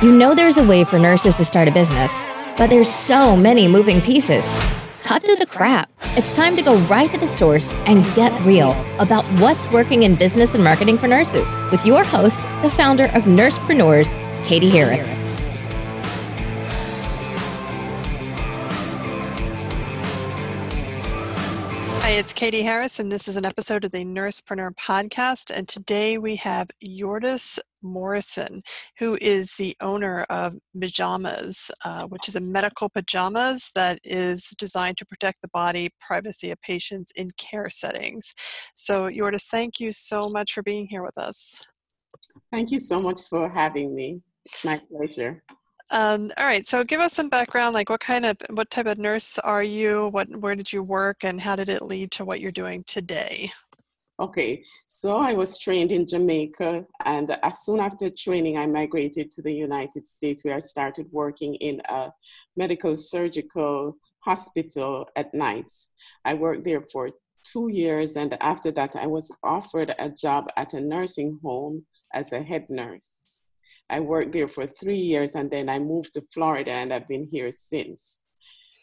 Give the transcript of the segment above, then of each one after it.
You know there's a way for nurses to start a business, but there's so many moving pieces. Cut through the crap. It's time to go right to the source and get real about what's working in business and marketing for nurses with your host, the founder of Nursepreneurs, Katie Harris. Hi, it's Katie Harris, and this is an episode of the Nursepreneur podcast. And today we have Yordis Morrison, who is the owner of Mijamas, uh, which is a medical pajamas that is designed to protect the body, privacy of patients in care settings. So, Yordis, thank you so much for being here with us. Thank you so much for having me. It's my pleasure. Um, all right, so give us some background, like what kind of, what type of nurse are you? What, where did you work, and how did it lead to what you're doing today? Okay, so I was trained in Jamaica, and as soon after training, I migrated to the United States, where I started working in a medical surgical hospital at nights. I worked there for two years, and after that, I was offered a job at a nursing home as a head nurse. I worked there for three years and then I moved to Florida and I've been here since.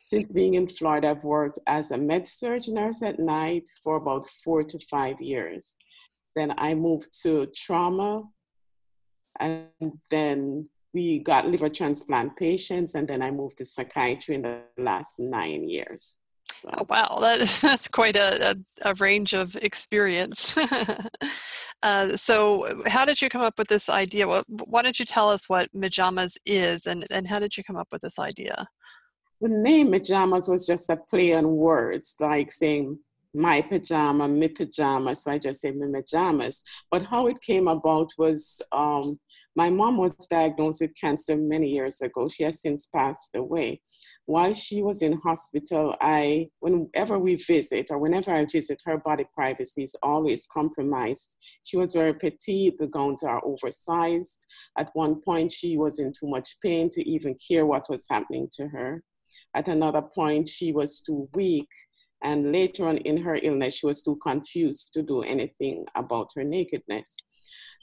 Since being in Florida, I've worked as a med surg nurse at night for about four to five years. Then I moved to trauma and then we got liver transplant patients and then I moved to psychiatry in the last nine years. So. Oh, wow, that, that's quite a, a, a range of experience. uh, so, how did you come up with this idea? Well, why don't you tell us what Mijamas is and, and how did you come up with this idea? The name Mijamas was just a play on words, like saying my pajama, my pajamas. So I just say my pajamas. But how it came about was um, my mom was diagnosed with cancer many years ago. She has since passed away. While she was in hospital, I, whenever we visit or whenever I visit, her body privacy is always compromised. She was very petite, the gowns are oversized. At one point, she was in too much pain to even care what was happening to her. At another point, she was too weak. And later on in her illness, she was too confused to do anything about her nakedness.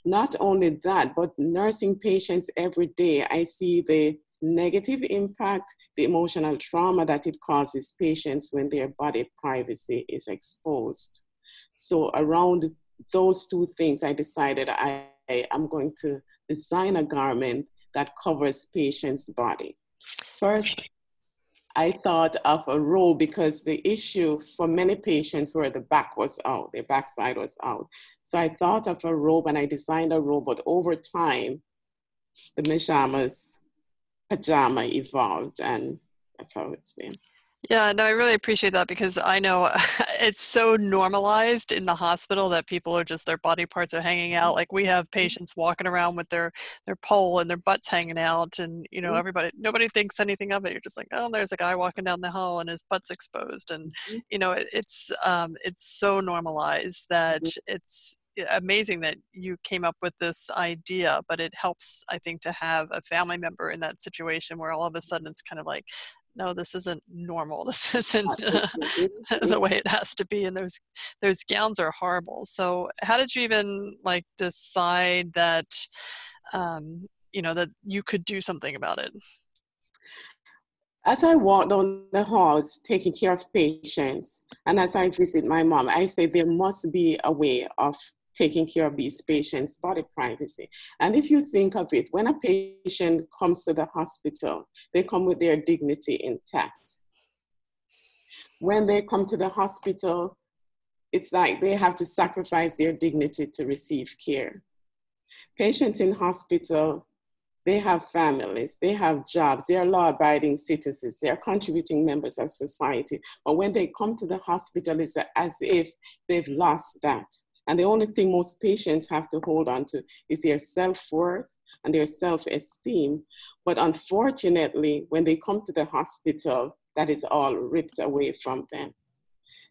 Not only that, but nursing patients every day, I see the negative impact, the emotional trauma that it causes patients when their body privacy is exposed. So, around those two things, I decided I, am going to design a garment that covers patients' body. First, I thought of a robe because the issue for many patients where the back was out, their backside was out. So I thought of a robe and I designed a robe, but over time, the pajamas, pajama evolved and that's how it's been. Yeah, no, I really appreciate that because I know it's so normalized in the hospital that people are just their body parts are hanging out. Like we have mm-hmm. patients walking around with their their pole and their butts hanging out, and you know mm-hmm. everybody nobody thinks anything of it. You're just like, oh, there's a guy walking down the hall and his butt's exposed, and mm-hmm. you know it, it's um, it's so normalized that it's amazing that you came up with this idea but it helps i think to have a family member in that situation where all of a sudden it's kind of like no this isn't normal. This isn't uh, the way it has to be and those those gowns are horrible. So how did you even like decide that um, you know that you could do something about it? As I walk down the halls taking care of patients, and as I visit my mom, I say there must be a way of taking care of these patients' body privacy. And if you think of it, when a patient comes to the hospital, they come with their dignity intact. When they come to the hospital, it's like they have to sacrifice their dignity to receive care. Patients in hospital, they have families, they have jobs, they are law abiding citizens, they are contributing members of society. But when they come to the hospital, it's as if they've lost that. And the only thing most patients have to hold on to is their self worth and their self esteem. But unfortunately, when they come to the hospital, that is all ripped away from them.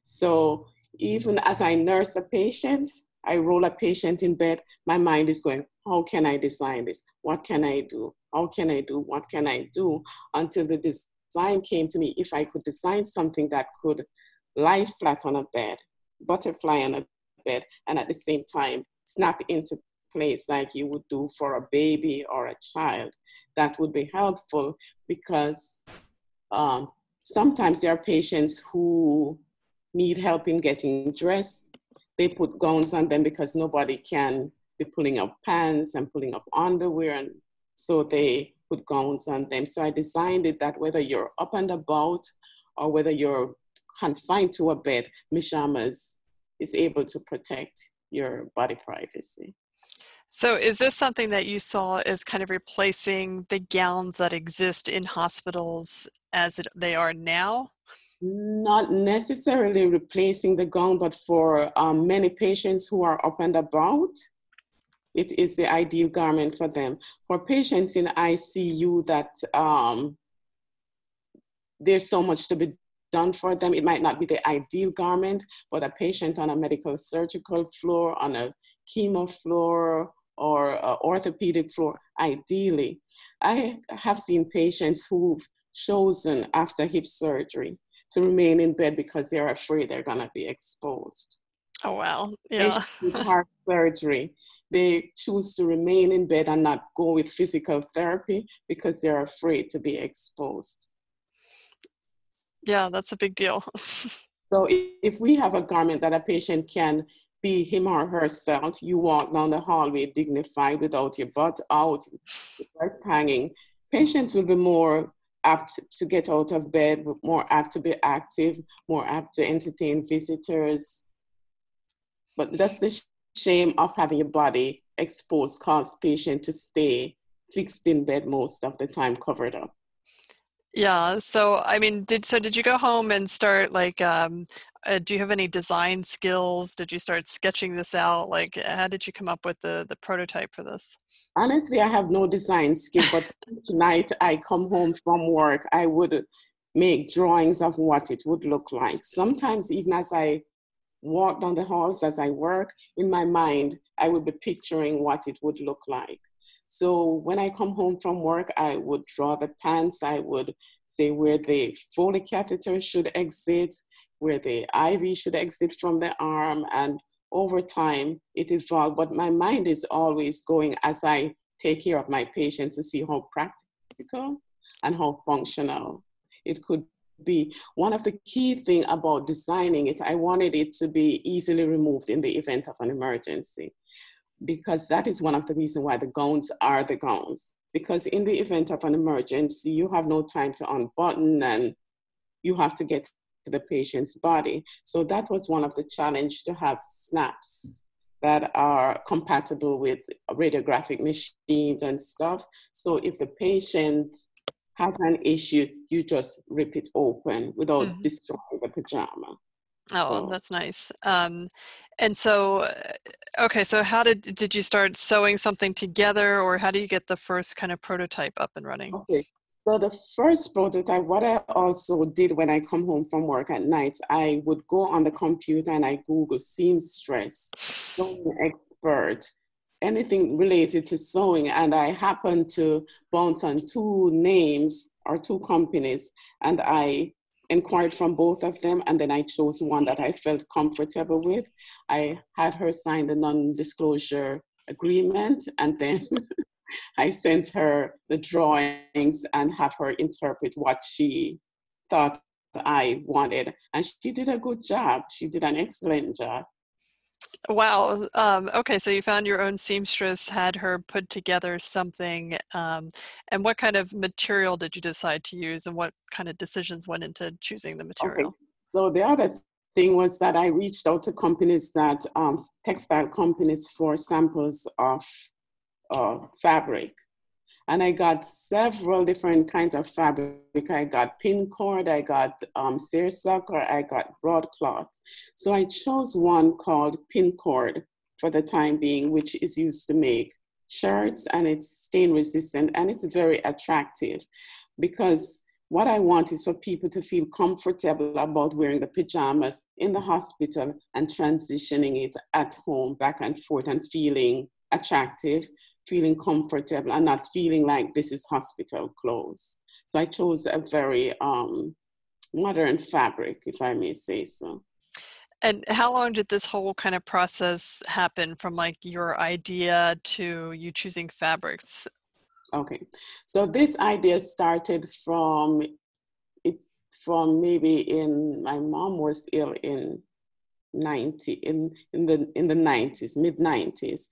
So even as I nurse a patient, I roll a patient in bed, my mind is going, How can I design this? What can I do? How can I do? What can I do? Until the design came to me if I could design something that could lie flat on a bed, butterfly on a bed and at the same time snap into place like you would do for a baby or a child, that would be helpful because um, sometimes there are patients who need help in getting dressed. They put gowns on them because nobody can be pulling up pants and pulling up underwear, and so they put gowns on them. So I designed it that whether you're up and about or whether you're confined to a bed, Mijamas is able to protect your body privacy. So, is this something that you saw as kind of replacing the gowns that exist in hospitals as it, they are now? Not necessarily replacing the gown, but for um, many patients who are up and about, it is the ideal garment for them. For patients in ICU that um, there's so much to be done for them, it might not be the ideal garment, but a patient on a medical surgical floor, on a chemo floor, or uh, orthopedic floor, ideally. I have seen patients who've chosen after hip surgery to remain in bed because they're afraid they're going to be exposed. Oh, wow. Yeah. heart surgery, they choose to remain in bed and not go with physical therapy because they're afraid to be exposed. Yeah, that's a big deal. so if we have a garment that a patient can be him or herself. You walk down the hallway dignified without your butt out, your hanging. Patients will be more apt to get out of bed, more apt to be active, more apt to entertain visitors. But that's the shame of having your body exposed cause patient to stay fixed in bed most of the time covered up. Yeah. So, I mean, did so? Did you go home and start like? Um, uh, do you have any design skills? Did you start sketching this out? Like, how did you come up with the the prototype for this? Honestly, I have no design skill, but tonight I come home from work, I would make drawings of what it would look like. Sometimes, even as I walk down the halls as I work, in my mind, I would be picturing what it would look like. So when I come home from work, I would draw the pants. I would say where the Foley catheter should exit, where the IV should exit from the arm. And over time, it evolved. But my mind is always going as I take care of my patients to see how practical and how functional it could be. One of the key thing about designing it, I wanted it to be easily removed in the event of an emergency because that is one of the reasons why the gowns are the gowns. Because in the event of an emergency, you have no time to unbutton and you have to get to the patient's body. So that was one of the challenge to have snaps that are compatible with radiographic machines and stuff. So if the patient has an issue, you just rip it open without mm-hmm. destroying the pajama. Oh, so. that's nice. Um, and so, uh, okay, so how did did you start sewing something together, or how do you get the first kind of prototype up and running? Okay, so the first prototype, what I also did when I come home from work at night, I would go on the computer and I Google seamstress, sewing expert, anything related to sewing, and I happened to bounce on two names or two companies, and I inquired from both of them, and then I chose one that I felt comfortable with. I had her sign the non disclosure agreement, and then I sent her the drawings and have her interpret what she thought I wanted. And she did a good job. She did an excellent job. Wow. Um, okay, so you found your own seamstress, had her put together something. Um, and what kind of material did you decide to use, and what kind of decisions went into choosing the material? Okay. So the other thing was that I reached out to companies that um, textile companies for samples of uh, fabric. And I got several different kinds of fabric. I got pin cord, I got um, seersucker, I got broadcloth. So I chose one called pin cord for the time being, which is used to make shirts and it's stain resistant and it's very attractive because what I want is for people to feel comfortable about wearing the pajamas in the hospital and transitioning it at home back and forth and feeling attractive feeling comfortable and not feeling like this is hospital clothes. So I chose a very um, modern fabric, if I may say so. And how long did this whole kind of process happen from like your idea to you choosing fabrics? Okay, so this idea started from it from maybe in my mom was ill in 90 in in the in the 90s mid 90s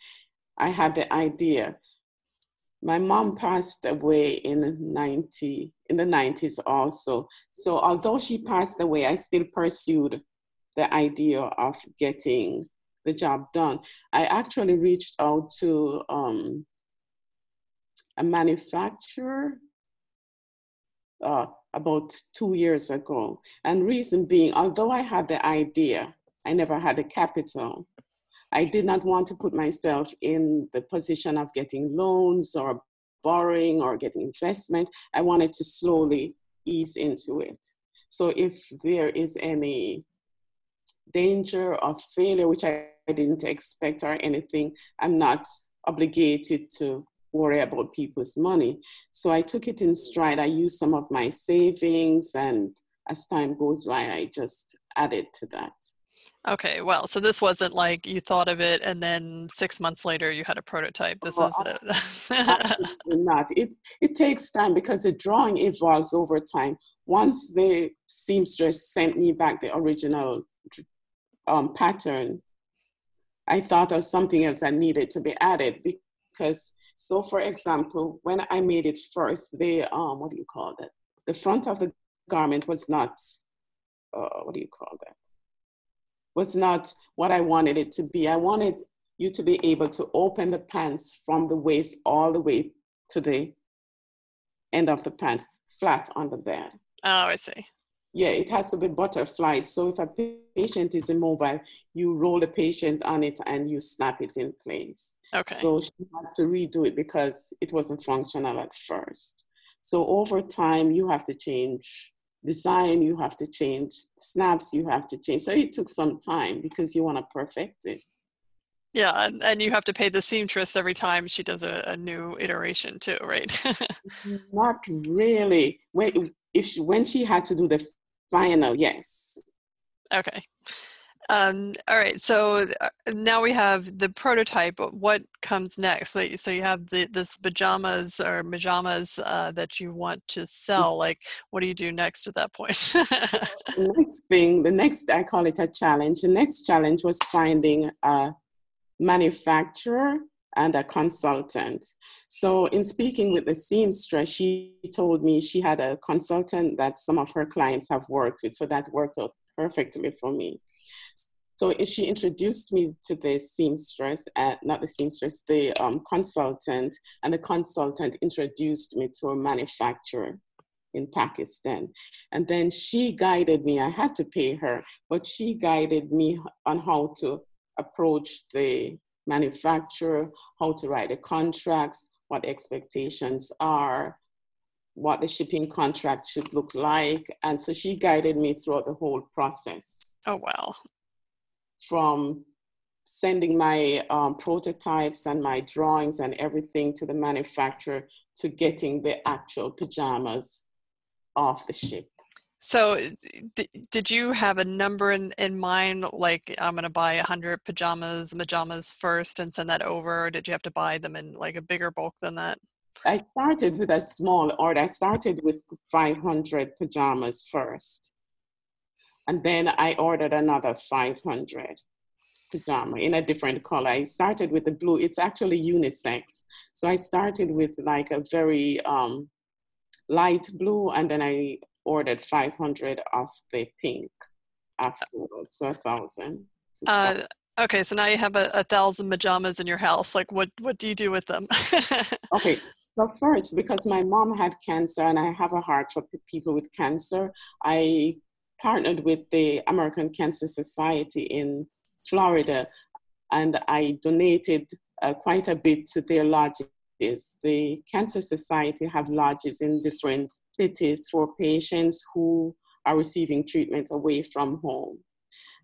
i had the idea. My mom passed away in 90 in the 90s also. So although she passed away i still pursued the idea of getting the job done. I actually reached out to um, a manufacturer uh, about two years ago. And reason being although i had the idea i never had the capital I did not want to put myself in the position of getting loans or borrowing or getting investment. I wanted to slowly ease into it. So if there is any danger of failure, which I didn't expect or anything, I'm not obligated to worry about people's money. So I took it in stride. I used some of my savings, and as time goes by, I just added to that. Okay, well, so this wasn't like you thought of it and then six months later you had a prototype. This oh, is not. It it takes time because the drawing evolves over time. Once the seamstress sent me back the original um, pattern, I thought of something else that needed to be added because. So, for example, when I made it first, the um, what do you call that? The front of the garment was not. Uh, what do you call that? Was not what I wanted it to be. I wanted you to be able to open the pants from the waist all the way to the end of the pants, flat on the bed. Oh, I see. Yeah, it has to be butterfly. So if a patient is immobile, you roll the patient on it and you snap it in place. Okay. So she had to redo it because it wasn't functional at first. So over time, you have to change design you have to change snaps you have to change. So it took some time because you want to perfect it. Yeah and, and you have to pay the seamstress every time she does a, a new iteration too right? Not really. When if she, when she had to do the final yes. Okay um, all right, so uh, now we have the prototype. What comes next? So, so you have the this pajamas or Mijamas uh, that you want to sell. Like, what do you do next at that point? the next thing, the next I call it a challenge. The next challenge was finding a manufacturer and a consultant. So, in speaking with the seamstress, she told me she had a consultant that some of her clients have worked with. So that worked out perfectly for me. So she introduced me to the seamstress, uh, not the seamstress, the um, consultant, and the consultant introduced me to a manufacturer in Pakistan. And then she guided me, I had to pay her, but she guided me on how to approach the manufacturer, how to write the contracts, what expectations are, what the shipping contract should look like. And so she guided me throughout the whole process. Oh, wow from sending my um, prototypes and my drawings and everything to the manufacturer to getting the actual pajamas off the ship. So, did you have a number in, in mind? Like, I'm going to buy 100 pajamas, pajamas first and send that over? Or did you have to buy them in like a bigger bulk than that? I started with a small order. I started with 500 pajamas first. And then I ordered another 500 pajama in a different color. I started with the blue. It's actually unisex. So I started with like a very um, light blue, and then I ordered 500 of the pink afterwards. So a thousand. Uh, okay, so now you have a, a, thousand pajamas in your house. Like, what what do you do with them? okay, so first, because my mom had cancer and I have a heart for people with cancer, I partnered with the American Cancer Society in Florida, and I donated uh, quite a bit to their lodges. The Cancer Society have lodges in different cities for patients who are receiving treatment away from home.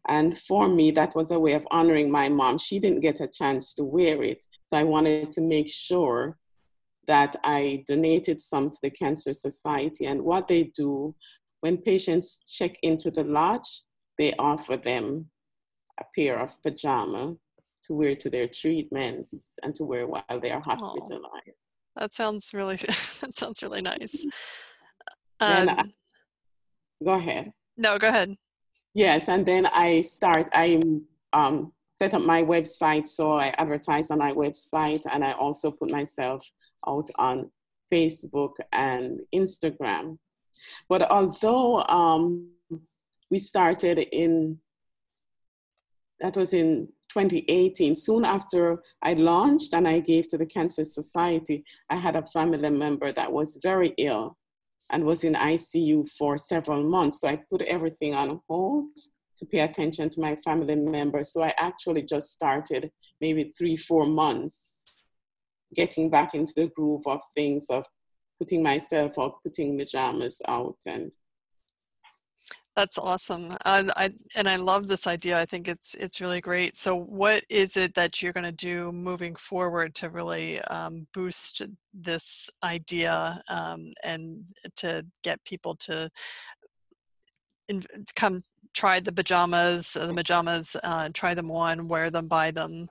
And for me, that was a way of honoring my mom. She didn't get a chance to wear it. So I wanted to make sure that I donated some to the Cancer Society. And what they do when patients check into the lodge, they offer them a pair of pajama to wear to their treatments and to wear while they are hospitalized. that sounds really that sounds really nice. Um, I- go ahead. no, go ahead. Yes, and then I start, I um, set up my website. So I advertise on my website and I also put myself out on Facebook and Instagram. But although um, we started in, that was in 2018, soon after I launched and I gave to the Cancer Society, I had a family member that was very ill and was in ICU for several months. So I put everything on hold to pay attention to my family member. So I actually just started maybe three, four months getting back into the groove of things of putting myself out, putting pajamas out and That's awesome. And I and I love this idea. I think it's it's really great. So, what is it that you're going to do moving forward to really um, boost this idea um, and to get people to in, come try the pajamas, the pajamas, uh, try them on, wear them, buy them.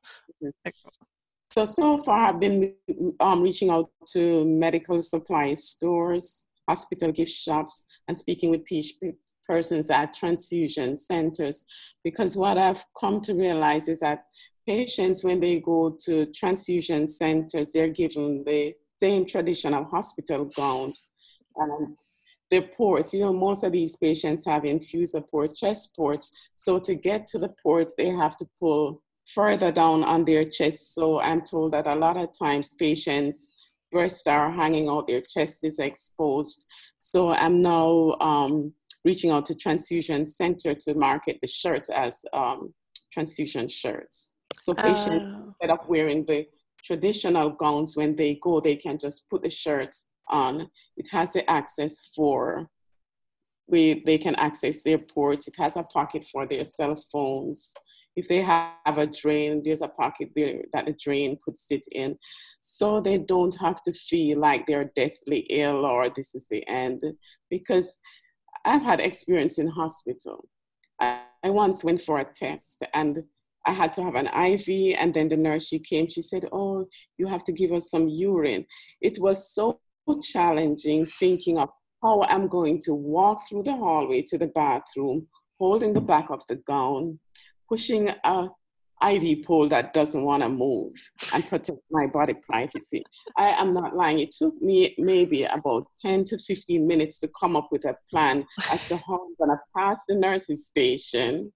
So, so far I've been um, reaching out to medical supply stores, hospital gift shops, and speaking with pe- persons at transfusion centers. Because what I've come to realize is that patients, when they go to transfusion centers, they're given the same traditional hospital gowns and the ports. You know, most of these patients have infuser port, chest ports. So to get to the ports, they have to pull further down on their chest. So I'm told that a lot of times patients' breasts are hanging out, their chest is exposed. So I'm now um, reaching out to Transfusion Center to market the shirts as um, transfusion shirts. So patients, Oh. instead of wearing the traditional gowns when they go, they can just put the shirts on. It has the access for we they can access their ports. It has a pocket for their cell phones. If they have a drain, there's a pocket there that the drain could sit in. So they don't have to feel like they're deathly ill or this is the end. Because I've had experience in hospital. I, once went for a test and I had to have an IV, and then the nurse she came, she said, "Oh, you have to give us some urine." It was so challenging thinking of how I'm going to walk through the hallway to the bathroom, holding the back of the gown, pushing a IV pole that doesn't want to move and protect my body privacy. I am not lying. It took me maybe about 10 to 15 minutes to come up with a plan as to how I'm going to pass the nurse's station,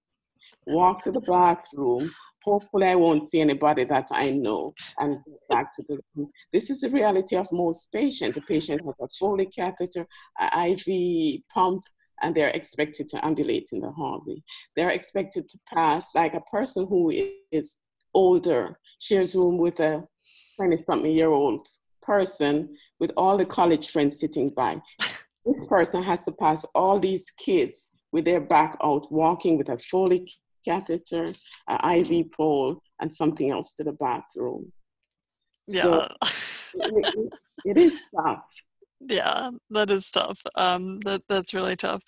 walk to the bathroom. Hopefully, I won't see anybody that I know and go back to the room. This is the reality of most patients. A patient has a Foley catheter, an IV pump, and they're expected to ambulate in the hallway. They're expected to pass like a person who is older, shares room with a 20 something year old person with all the college friends sitting by. This person has to pass all these kids with their back out, walking with a Foley catheter, an IV pole, and something else to the bathroom. Yeah. So it, it- it is tough. Yeah, that is tough. Um, that that's really tough.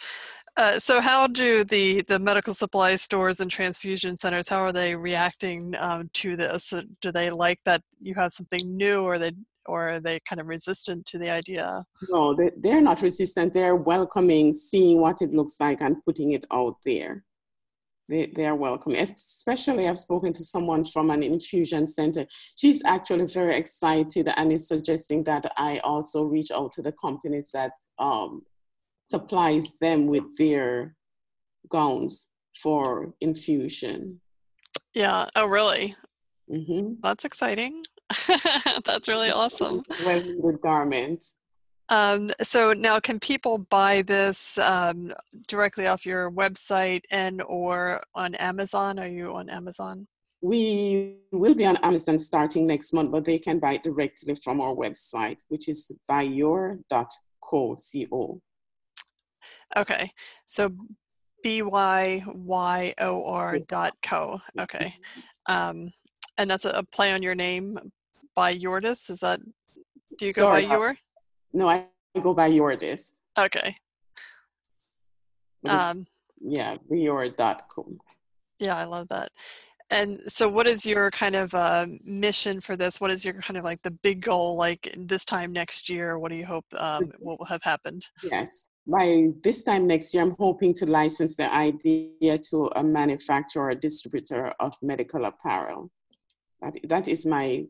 Uh, so, how do the the medical supply stores and transfusion centers? How are they reacting um, to this? Uh, Do they like that you have something new, or they or are they kind of resistant to the idea? No, they, they're not resistant. They're welcoming, seeing what it looks like and putting it out there. They, they are welcome. Especially, I've spoken to someone from an infusion center. She's actually very excited and is suggesting that I also reach out to the companies that um, supplies them with their gowns for infusion. Yeah. Oh, really? Mm-hmm. That's exciting. That's really awesome. Well needed garment. Um, so now, can people buy this um, directly off your website and or on Amazon? Are you on Amazon? We will be on Amazon starting next month, but they can buy it directly from our website, which is byyor.co. C-O. Okay, so b y y o r dot co. Okay, um, and that's a, play on your name by Yordis. Is that? Do you go Sorry, by your? No, I go by your Yourdis. Okay. Um, yeah, your.co. yeah, I love that. and so what is your kind of uh, mission for this what is your kind of like the big goal like this time next year what do you hope um, what will have happened yes by this time next year i'm hoping to license the idea to a manufacturer or distributor of medical apparel that, that is my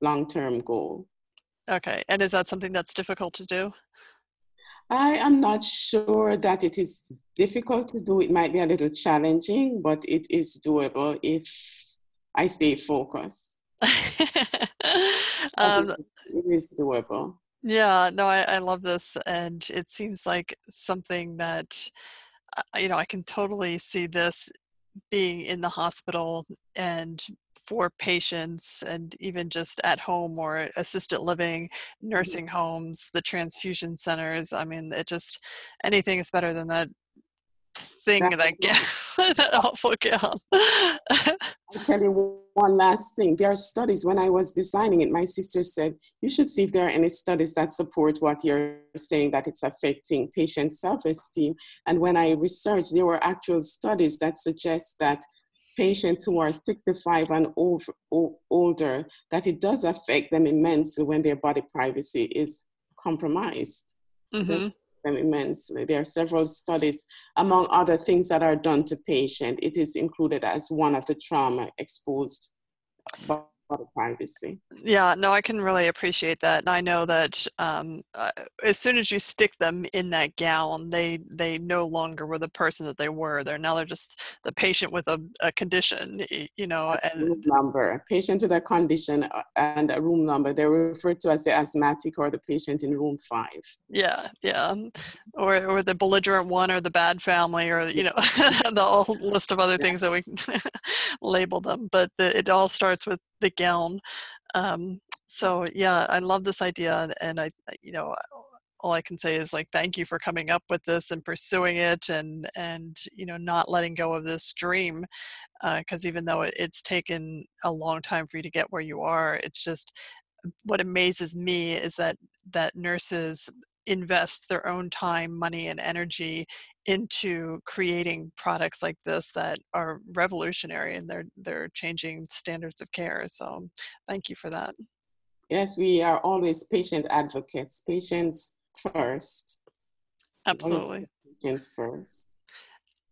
long-term goal okay and is that something that's difficult to do I am not sure that it is difficult to do. It might be a little challenging, but it is doable if I stay focused. um, it is doable. Yeah, no, I, I love this. And it seems like something that, uh, you know, I can totally see this being in the hospital and for patients and even just at home or assisted living, mm-hmm. nursing homes, the transfusion centers. I mean, it just anything is better than that thing that that awful gown. I'll tell you one last thing. There are studies. When I was designing it, my sister said you should see if there are any studies that support what you're saying that it's affecting patient self-esteem. And when I researched, there were actual studies that suggest that patients who are 65 and over, older, that it does affect them immensely when their body privacy is compromised. Mm-hmm. Them immensely. There are several studies, among other things that are done to patient. It is included as one of the trauma exposed privacy. Yeah, no, I can really appreciate that, and I know that um, uh, as soon as you stick them in that gown, they they no longer were the person that they were. They're now they're just the patient with a, a condition, you know. A and room number, patient with a condition uh, and a room number. They're referred to as the asthmatic or the patient in room five. Yeah, yeah, or or the belligerent one, or the bad family, or you know, the whole list of other yeah. things that we label them. But the, it all starts with the gown. Um, so yeah, I love this idea, and I, you know, all I can say is like thank you for coming up with this and pursuing it, and and you know not letting go of this dream, because uh, even though it, it's taken a long time for you to get where you are, it's just what amazes me is that that nurses invest their own time, money, and energy into creating products like this that are revolutionary and they're they're changing standards of care. So thank you for that. Yes, we are always patient advocates. Patients first. Absolutely. Patients first.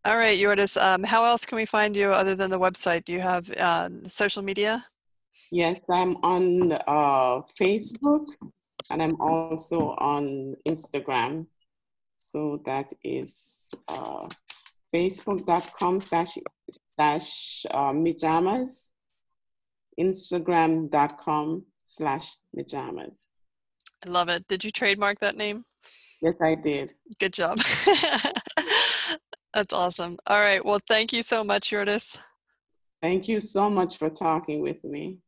All right, Yordis, um, how else can we find you other than the website? Do you have uh, social media? Yes, I'm on uh, Facebook and I'm also on Instagram. So that is uh, facebook.com slash, slash uh, mijamas, instagram.com slash mijamas. I love it. Did you trademark that name? Yes, I did. Good job. That's awesome. All right. Well, thank you so much, Yordis. Thank you so much for talking with me.